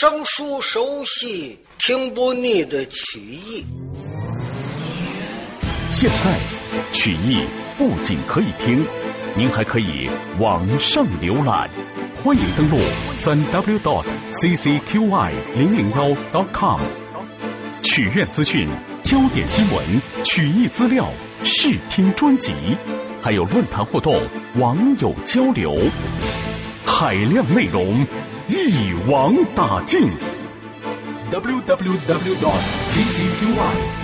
生疏熟悉、听不腻的曲艺。现在，曲艺不仅可以听，您还可以网上浏览。欢迎登录三 w dot ccqy 零零幺 dot com。曲苑资讯、焦点新闻、曲艺资料、视听专辑，还有论坛互动、网友交流，海量内容一网打尽。www dot ccqy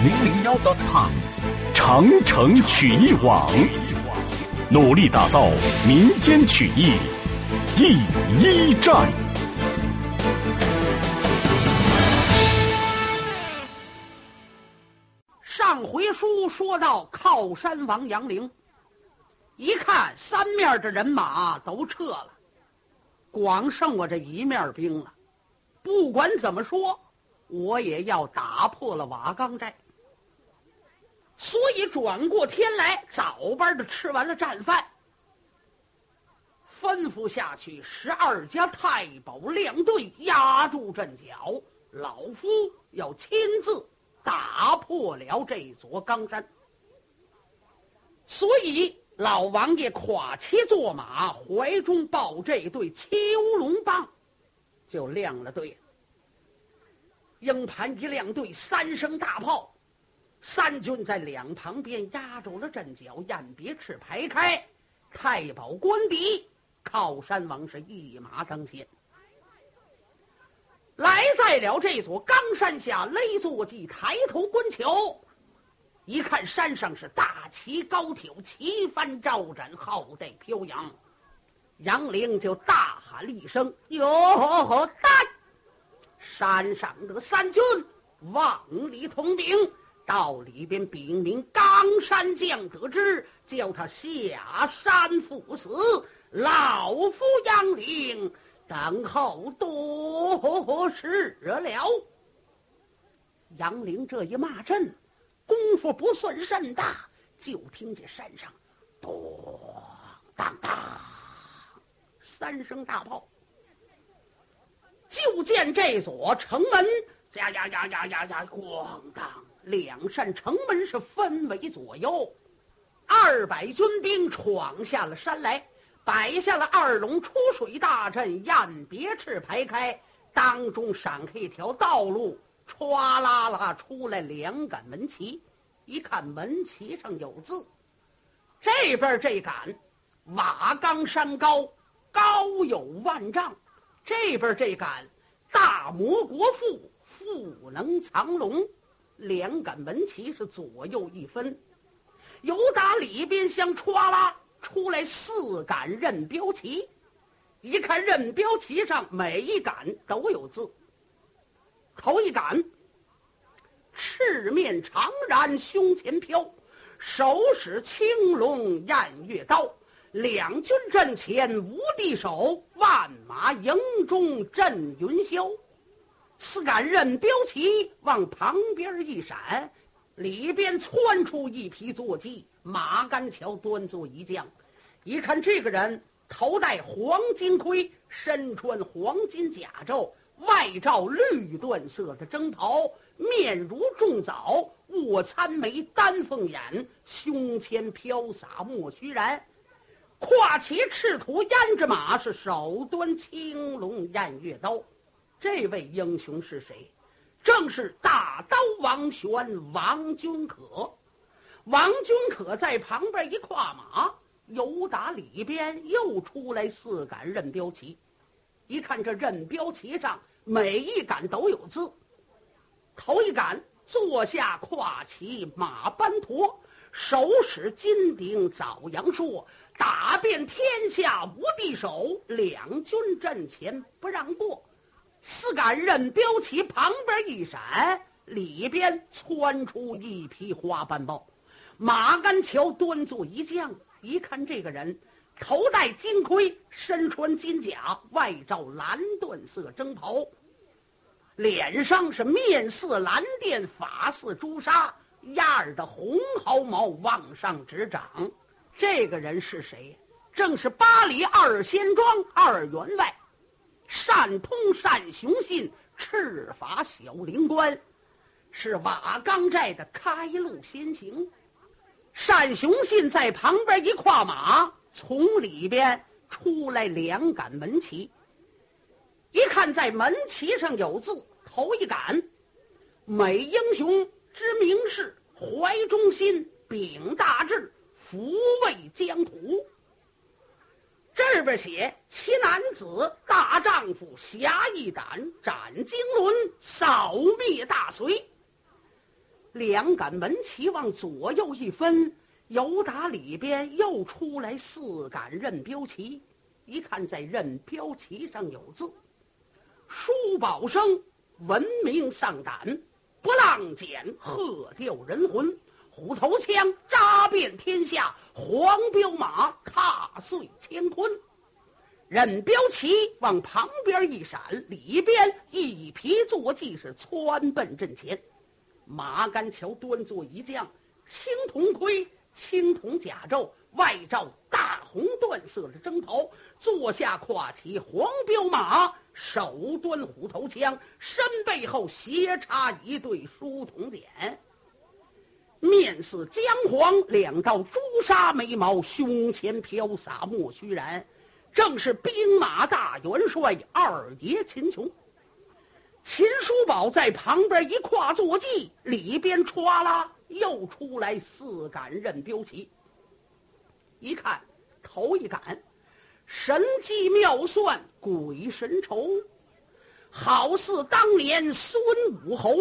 零零幺 dot com。长城曲艺网，努力打造民间曲艺第一站。上回书说到靠山王杨凌，一看三面的人马都撤了，光剩我这一面兵了。不管怎么说，我也要打破了瓦岗寨。所以转过天来，早班的吃完了战饭，吩咐下去十二家太保亮队压住阵脚，老夫要亲自打破了这座冈山。所以老王爷跨骑坐马，怀中抱这对秋龙棒，就亮了队。营盘一亮队，三声大炮。三军在两旁边压住了阵脚，雁别翅排开，太保官邸，靠山王是一马当先。来在了这座冈山下，勒坐骑抬头观瞧，一看山上是大旗高挑，旗帆招展，浩带飘扬。杨凌就大喊了一声：“哟呵，大！”山上的三军往里通禀。到里边禀明冈山将得知，叫他下山赴死。老夫杨凌等候多时了。杨凌这一骂阵，功夫不算甚大，就听见山上咚当当三声大炮，就见这座城门呀呀呀呀呀呀咣当。两扇城门是分为左右，二百军兵闯下了山来，摆下了二龙出水大阵，雁别翅排开，当中闪开一条道路，唰啦啦出来两杆门旗，一看门旗上有字，这边这杆瓦岗山高，高有万丈；这边这杆大魔国父，富能藏龙。两杆门旗是左右一分，由打里边厢歘啦出来四杆刃标旗，一看刃标旗上每一杆都有字。头一杆，赤面长髯胸前飘，手使青龙偃月刀，两军阵前无敌手，万马营中震云霄。四杆刃标旗往旁边一闪，里边窜出一匹坐骑，马鞍桥端坐一将。一看这个人头戴黄金盔，身穿黄金甲胄，外罩绿缎色的征袍，面如重枣，卧参眉，丹凤眼，胸前飘洒莫须然，跨骑赤兔胭脂马，是手端青龙偃月刀。这位英雄是谁？正是大刀王玄王君可。王君可在旁边一跨马，由打里边又出来四杆任标旗。一看这任标旗上每一杆都有字。头一杆坐下跨骑马班驼，手使金鼎枣阳槊：“打遍天下无敌手，两军阵前不让过。”四杆任标旗旁边一闪，里边窜出一匹花斑豹，马鞍桥端坐一将。一看这个人，头戴金盔，身穿金甲，外罩蓝缎色征袍，脸上是面似蓝靛，发似朱砂，压儿的红毫毛往上直长。这个人是谁？正是巴黎二仙庄二员外。单通单雄信，赤发小灵官，是瓦岗寨的开路先行。单雄信在旁边一跨马，从里边出来两杆门旗。一看在门旗上有字，头一杆，美英雄之名士，怀忠心，秉大志，抚慰疆土。这边写其男子大丈夫，侠义胆，斩经纶，扫灭大隋。两杆门旗往左右一分，由打里边又出来四杆任标旗，一看在任标旗上有字。书宝生，闻名丧胆，不浪剑喝掉人魂。虎头枪扎遍天下，黄骠马踏碎乾坤。任标旗往旁边一闪，里边一匹坐骑是窜奔阵前。马干桥端坐一将，青铜盔，青铜甲胄，外罩大红缎色的征袍，坐下跨骑黄骠马。手端虎头枪，身背后斜插一对书筒锏，面似姜黄，两道朱砂眉毛，胸前飘洒墨须髯，正是兵马大元帅二爷秦琼。秦叔宝在旁边一跨坐骑，里边歘啦又出来四杆任标旗。一看，头一杆。神机妙算，鬼神愁，好似当年孙武侯，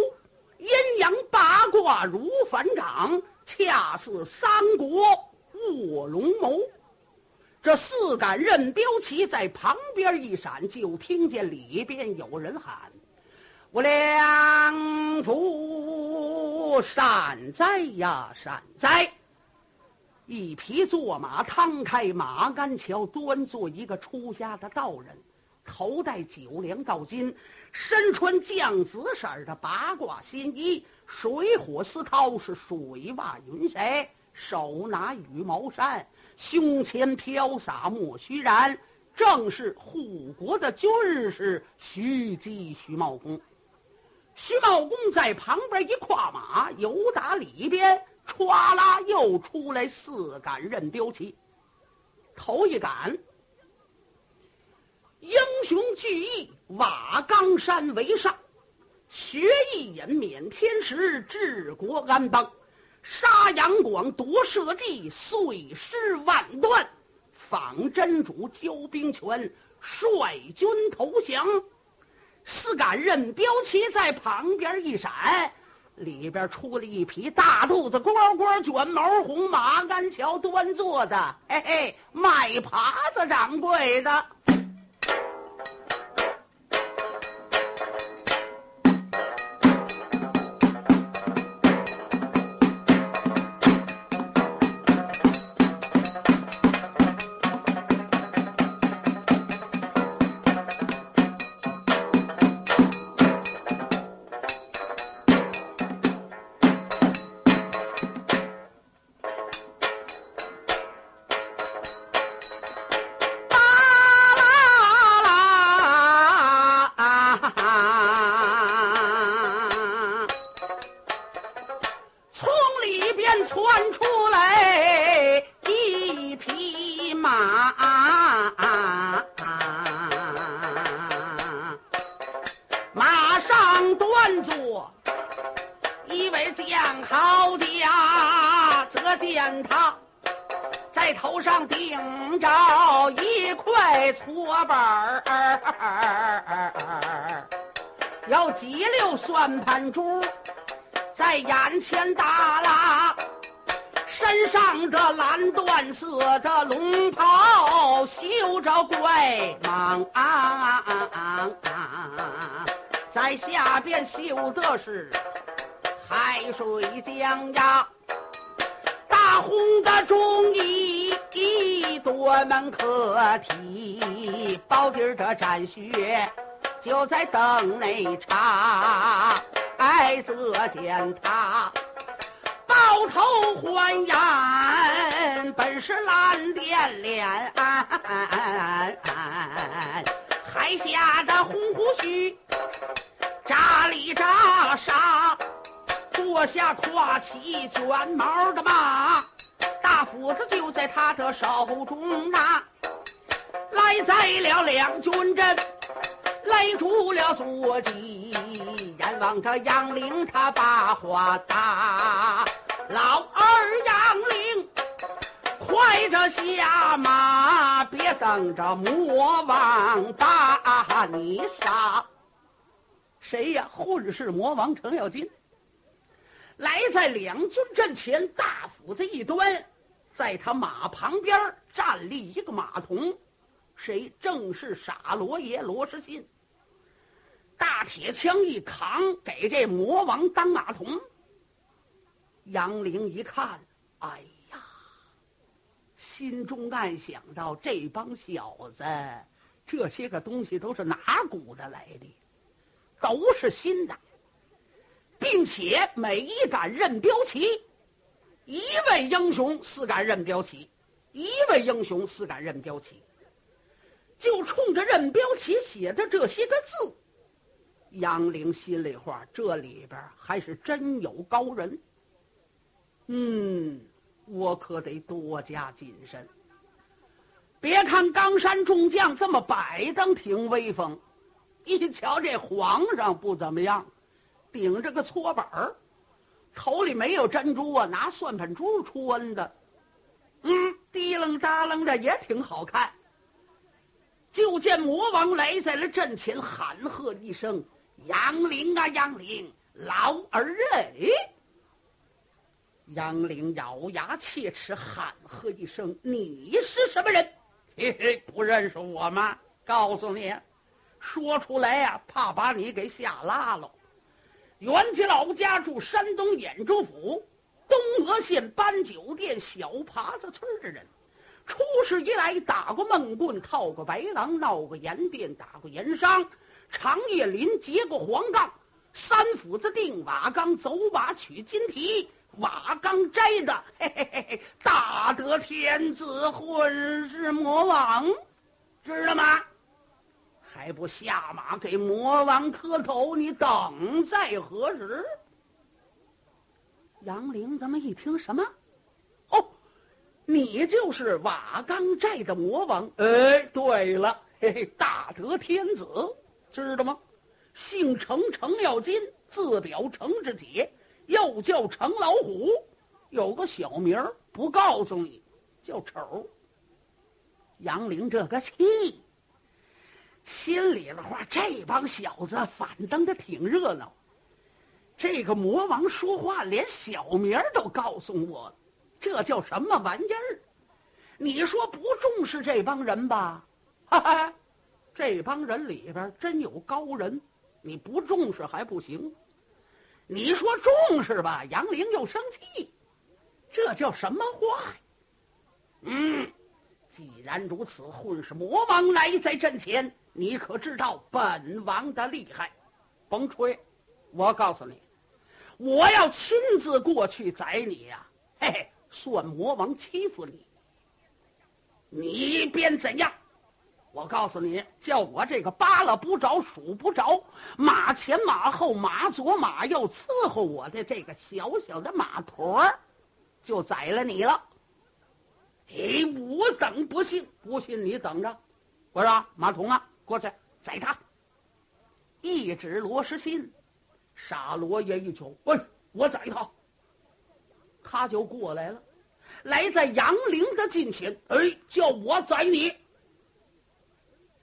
阴阳八卦如反掌，恰似三国卧龙谋。这四杆任标旗在旁边一闪，就听见里边有人喊：“我梁父善哉呀，善哉！”一匹坐马趟开马鞍桥，端坐一个出家的道人，头戴九梁道巾，身穿绛紫色的八卦新衣，水火似涛是水袜云鞋，手拿羽毛扇，胸前飘洒墨须髯，正是护国的军士徐姬徐茂公。徐茂公在旁边一跨马，由打里边。歘啦，又出来四杆任标旗。头一杆，英雄聚义瓦岗山为上，学艺引免天时，治国安邦，杀杨广夺社稷，碎尸万段，仿真主交兵权，率军投降。四杆刃标旗在旁边一闪。里边出了一匹大肚子、蝈蝈卷毛红马鞍桥端坐的，嘿嘿，卖耙子掌柜的。算盘珠在眼前打拉，身上的蓝缎色的龙袍绣着怪蟒，在下边绣的是海水江呀，大红的中衣多门可提，包底儿的沾血。就在灯内插，哎，则见他抱头还眼，本是蓝点脸，还下的红胡须，扎里扎沙，坐下跨起卷毛的马，大斧子就在他的手中拿，来在了两军阵，勒住了坐骑，眼望着杨凌他把话打，老二杨凌。快着下马，别等着魔王把你杀！谁呀？混世魔王程咬金。来在两军阵前，大斧子一端，在他马旁边站立一个马童，谁？正是傻罗爷罗士信。大铁枪一扛，给这魔王当马童。杨凌一看，哎呀。心中暗想到：这帮小子，这些个东西都是哪鼓的来的？都是新的，并且每一杆认标旗，一位英雄四杆认标旗，一位英雄四杆认标旗。就冲着认标旗写的这些个字，杨凌心里话：这里边还是真有高人。嗯。我可得多加谨慎。别看冈山众将这么摆登挺威风，一瞧这皇上不怎么样，顶着个搓板儿，头里没有珍珠啊，拿算盘珠穿的，嗯，滴楞哒楞的也挺好看。就见魔王来在了阵前，喊喝一声：“杨凌啊，杨凌，老儿哎！”杨凌咬牙切齿，喊喝一声：“你是什么人？嘿嘿，不认识我吗？告诉你，说出来呀，怕把你给吓拉了。原籍老家住山东兖州府东阿县搬酒店小耙子村的人，出世以来打过闷棍，套过白狼，闹过盐店，打过盐商，长叶林结过黄杠，三斧子定瓦岗，走马取金蹄。”瓦岗摘的，嘿嘿嘿嘿，大得天子混世魔王，知道吗？还不下马给魔王磕头？你等在何时？杨凌这么一听，什么？哦，你就是瓦岗寨的魔王？哎，对了，嘿嘿，大德天子，知道吗？姓程，程咬金，字表，程志杰。又叫程老虎，有个小名儿不告诉你，叫丑。杨凌这个气，心里的话，这帮小子反登的挺热闹。这个魔王说话连小名都告诉我，这叫什么玩意儿？你说不重视这帮人吧？哈哈，这帮人里边真有高人，你不重视还不行。你说重视吧，杨凌又生气，这叫什么话？嗯，既然如此，混世魔王来在阵前，你可知道本王的厉害？甭吹，我告诉你，我要亲自过去宰你呀！嘿嘿，算魔王欺负你，你便怎样？我告诉你，叫我这个扒拉不着、数不着，马前马后、马左马右伺候我的这个小小的马坨儿，就宰了你了。哎，我等不信，不信你等着。我说马童啊，过去宰他。一指罗时信，傻罗爷一瞅，喂，我宰他。他就过来了，来在杨凌的近前，哎，叫我宰你。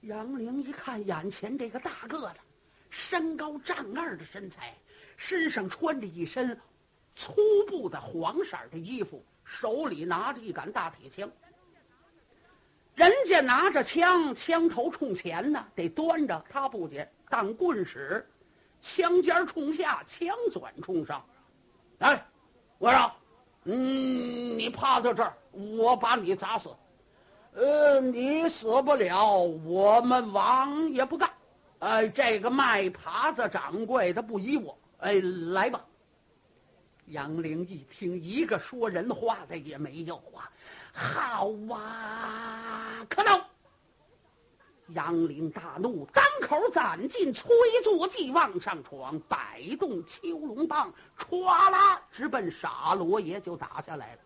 杨凌一看眼前这个大个子，身高丈二的身材，身上穿着一身粗布的黄色的衣服，手里拿着一杆大铁枪。人家拿着枪，枪头冲前呢，得端着；他不接，当棍使，枪尖冲下，枪转冲上。来，我说，嗯，你趴在这儿，我把你砸死。呃，你死不了，我们王也不干。哎，这个卖耙子掌柜的不依我。哎，来吧。杨凌一听，一个说人话的也没有啊。好啊，可恼。杨凌大怒，当口攒劲，催坐骑往上闯，摆动秋龙棒，歘啦，直奔傻罗爷就打下来了。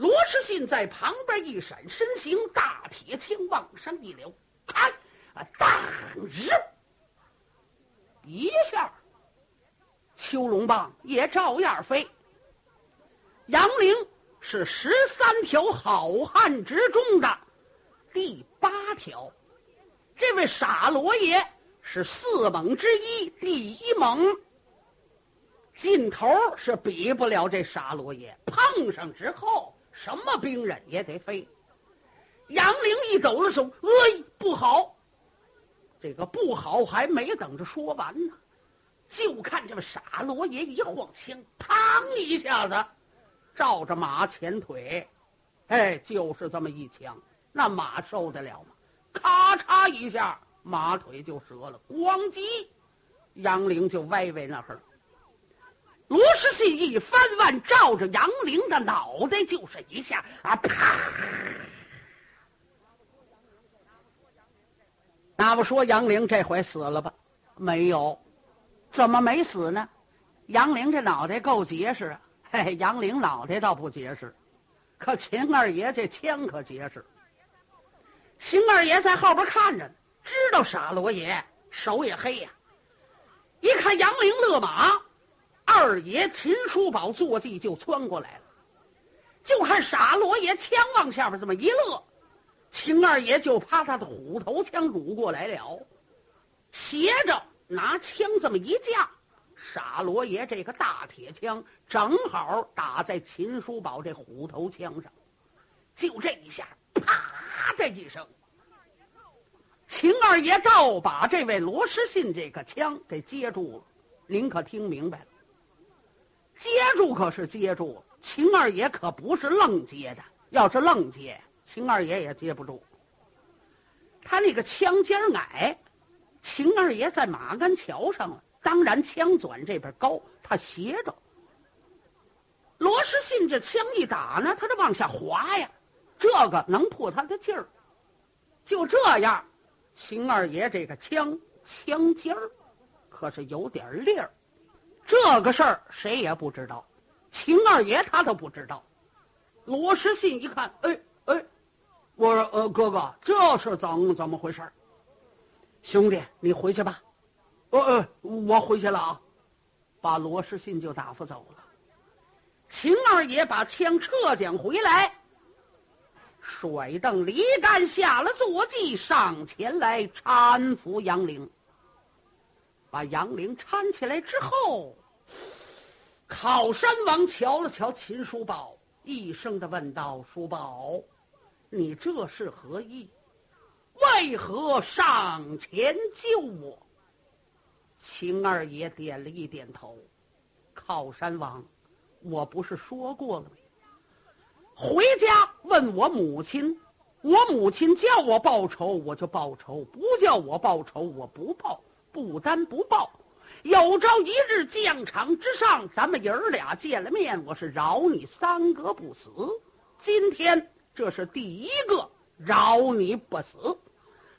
罗士信在旁边一闪身形，大铁枪往上一撩，啪啊，当日一下，秋龙棒也照样飞。杨凌是十三条好汉之中的第八条。这位傻罗爷是四猛之一，第一猛。劲头是比不了这傻罗爷，碰上之后，什么兵刃也得飞。杨凌一抖了手，哎，不好！这个不好还没等着说完呢，就看这么傻罗爷一晃枪，嘡一下子，照着马前腿，哎，就是这么一枪，那马受得了吗？咔嚓一下，马腿就折了，咣叽，杨凌就歪歪那儿。罗士信一翻腕，照着杨凌的脑袋就是一下，啊啪！那不说杨凌这回死了吧？没有，怎么没死呢？杨凌这脑袋够结实啊！嘿，杨凌脑袋倒不结实，可秦二爷这枪可结实。秦二爷在后边看着呢，知道傻罗爷手也黑呀。一看杨凌勒马，二爷秦叔宝坐骑就窜过来了。就看傻罗爷枪往下边这么一勒，秦二爷就怕他的虎头枪辱过来了，斜着拿枪这么一架，傻罗爷这个大铁枪正好打在秦叔宝这虎头枪上，就这一下。啪的一声，秦二爷倒把这位罗士信这个枪给接住了。您可听明白了？接住可是接住，秦二爷可不是愣接的。要是愣接，秦二爷也接不住。他那个枪尖矮，秦二爷在马鞍桥上了，当然枪转这边高，他斜着。罗士信这枪一打呢，他就往下滑呀。这个能破他的劲儿，就这样，秦二爷这个枪枪尖儿可是有点裂儿。这个事儿谁也不知道，秦二爷他都不知道。罗士信一看，哎哎，我说呃哥哥，这是怎怎么回事兄弟，你回去吧。呃呃，我回去了啊，把罗士信就打发走了。秦二爷把枪撤将回来。甩蹬离杆，下了坐骑，上前来搀扶杨凌。把杨凌搀起来之后，靠山王瞧了瞧秦叔宝，一声的问道：“叔宝，你这是何意？为何上前救我？”秦二爷点了一点头：“靠山王，我不是说过了吗？”回家问我母亲，我母亲叫我报仇，我就报仇；不叫我报仇，我不报。不单不报，有朝一日疆场之上，咱们爷儿俩见了面，我是饶你三哥不死。今天这是第一个饶你不死。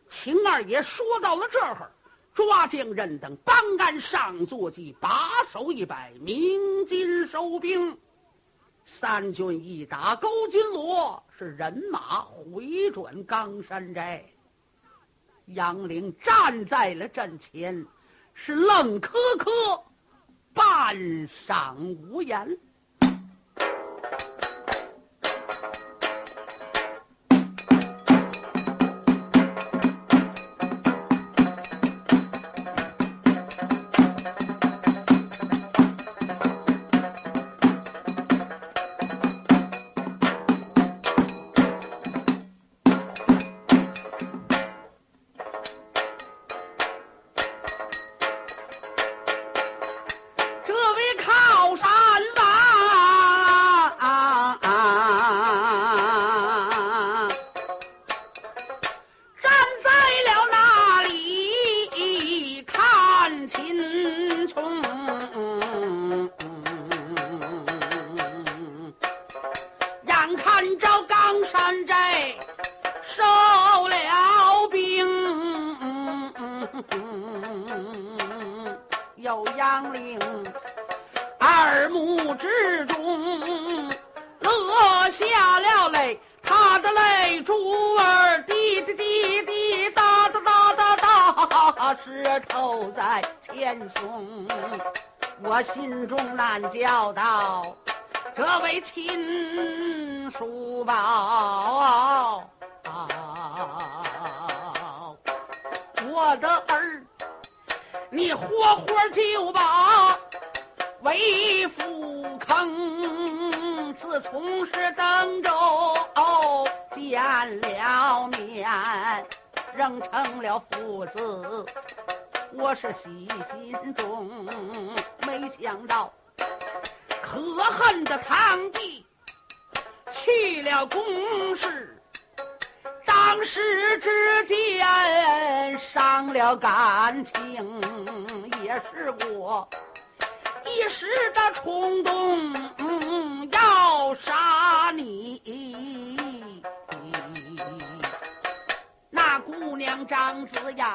秦二爷说到了这儿，抓将人等搬鞍上坐骑，把手一摆，鸣金收兵。三军一打勾金罗，是人马回转冈山寨。杨凌站在了阵前，是愣磕磕，半晌无言。滴滴答答答答答，石头在前胸，我心中难叫道，这位亲叔宝。我的儿，你活活就把为父坑。自从是登州见了面，仍成了父子，我是喜心中，没想到可恨的堂弟去了公事。当时之间伤了感情，也是我一时的冲动，要杀你。姑娘张子燕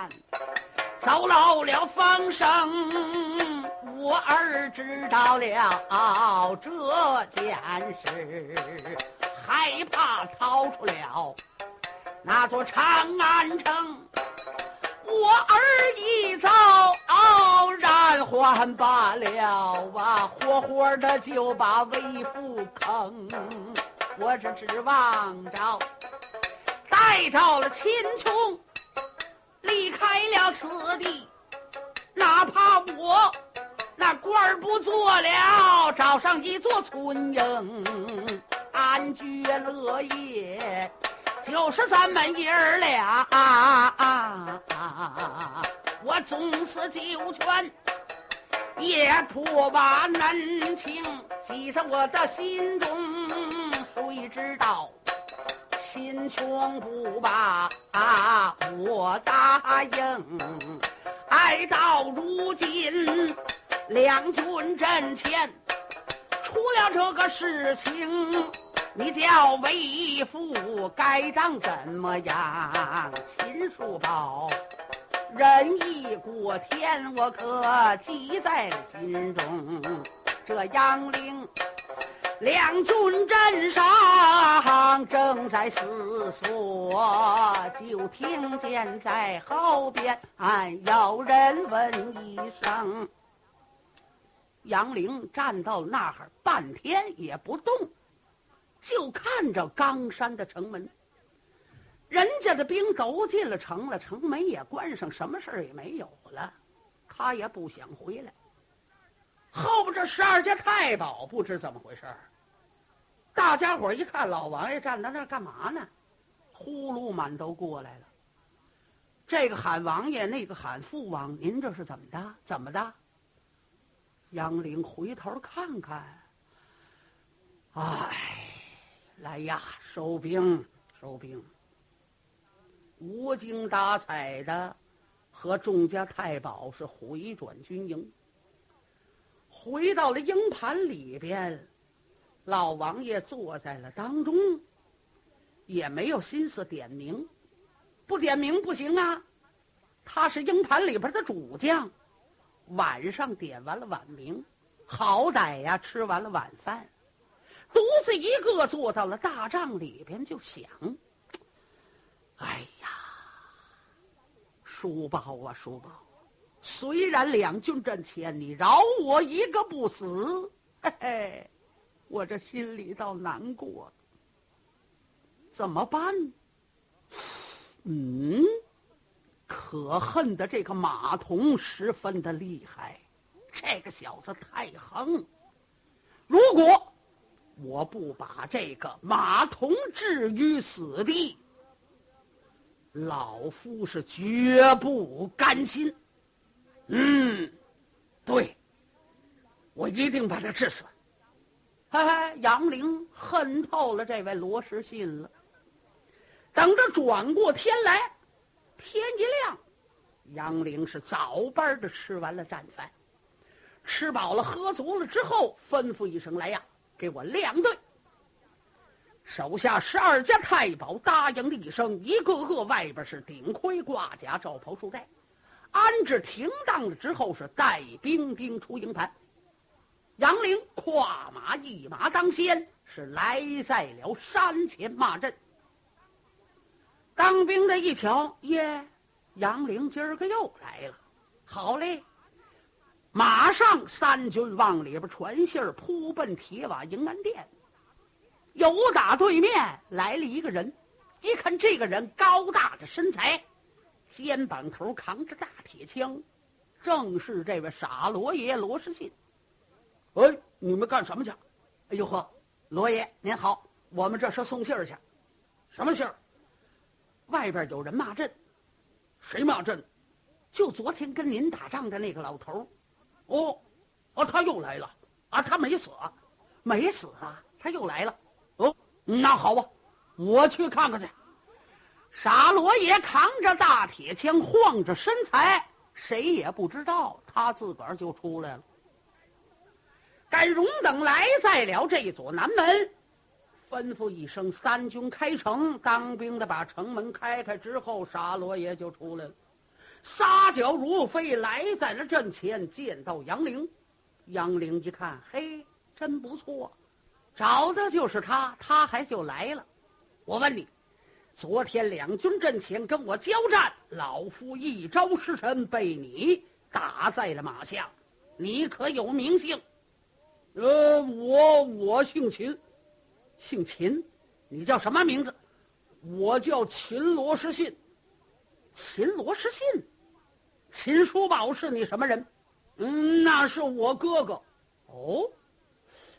走漏了风声，我儿知道了这件事，害怕逃出了。那座长安城，我儿一遭然还罢了啊，活活的就把为父坑。我只指望着带到了秦琼离开了此地，哪怕我那官儿不做了，找上一座村营，安居乐业。就是咱们爷儿俩，我总是九泉，也不把恩情记在我的心中。谁知道秦琼不把我答应，爱到如今两军阵前出了这个事情。你叫为父该当怎么样？秦叔宝仁义过天，我可记在心中。这杨凌两军阵上正在思索，就听见在后边有人问一声：“杨凌站到那儿半天也不动。”就看着冈山的城门，人家的兵都进了城了，城门也关上，什么事儿也没有了，他也不想回来。后边这十二家太保不知怎么回事儿，大家伙一看老王爷站在那儿干嘛呢？呼噜满都过来了。这个喊王爷，那个喊父王，您这是怎么的？怎么的？杨凌回头看看，哎。来呀，收兵，收兵！无精打采的和众家太保是回转军营，回到了营盘里边，老王爷坐在了当中，也没有心思点名，不点名不行啊！他是营盘里边的主将，晚上点完了晚名，好歹呀，吃完了晚饭。独自一个坐到了大帐里边，就想：哎呀，叔宝啊，叔宝，虽然两军阵前，你饶我一个不死，嘿嘿，我这心里倒难过。怎么办？嗯，可恨的这个马童十分的厉害，这个小子太横。如果我不把这个马童置于死地，老夫是绝不甘心。嗯，对，我一定把他治死。哈哈，杨凌恨透了这位罗时信了。等着转过天来，天一亮，杨凌是早班的吃完了战饭，吃饱了喝足了之后，吩咐一声：“来呀！”给我亮队！手下十二家太保答应了一声，一个个外边是顶盔挂甲、罩袍束带，安置停当了之后，是带兵丁出营盘。杨凌跨马一马当先，是来在了山前骂阵。当兵的一瞧，耶，杨凌今儿个又来了，好嘞！马上三军往里边传信儿，扑奔铁瓦营门殿。有打对面来了一个人，一看这个人高大的身材，肩膀头扛着大铁枪，正是这位傻罗爷罗士信。哎，你们干什么去？哎呦呵，罗爷您好，我们这是送信儿去。什么信儿？外边有人骂阵。谁骂阵？就昨天跟您打仗的那个老头哦，哦，他又来了。啊，他没死，没死啊，他又来了。哦，那好吧，我去看看去。傻罗爷扛着大铁枪，晃着身材，谁也不知道，他自个儿就出来了。该荣等来在了这座南门，吩咐一声：“三军开城。”当兵的把城门开开之后，傻罗爷就出来了，撒脚如飞来在了阵前，见到杨凌。杨凌一看，嘿，真不错，找的就是他，他还就来了。我问你，昨天两军阵前跟我交战，老夫一招失神，被你打在了马下，你可有名姓？呃，我我姓秦，姓秦，你叫什么名字？我叫秦罗士信。秦罗士信，秦叔宝是你什么人？嗯，那是我哥哥。哦，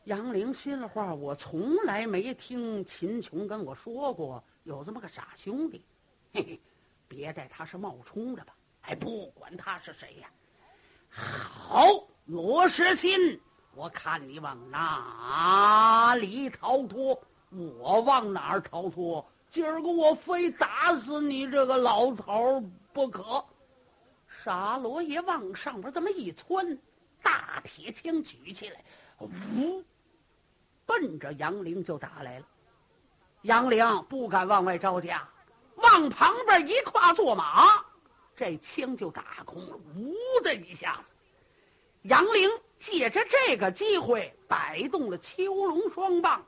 杨凌心里话，我从来没听秦琼跟我说过有这么个傻兄弟。嘿嘿，别带他是冒充的吧？哎，不管他是谁呀。好，罗士信。我看你往哪里逃脱，我往哪儿逃脱。今儿个我非打死你这个老头不可！傻罗爷往上边这么一窜，大铁枪举起来，呜，奔着杨凌就打来了。杨凌不敢往外招架，往旁边一跨坐马，这枪就打空了，呜的一下子，杨凌。借着这个机会，摆动了秋龙双棒，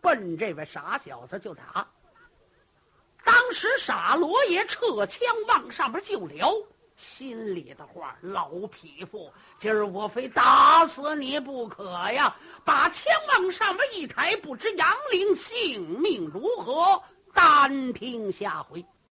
奔这位傻小子就打。当时傻罗爷撤枪往上边就撩，心里的话：老匹夫，今儿我非打死你不可呀！把枪往上面一抬，不知杨凌性命如何？单听下回。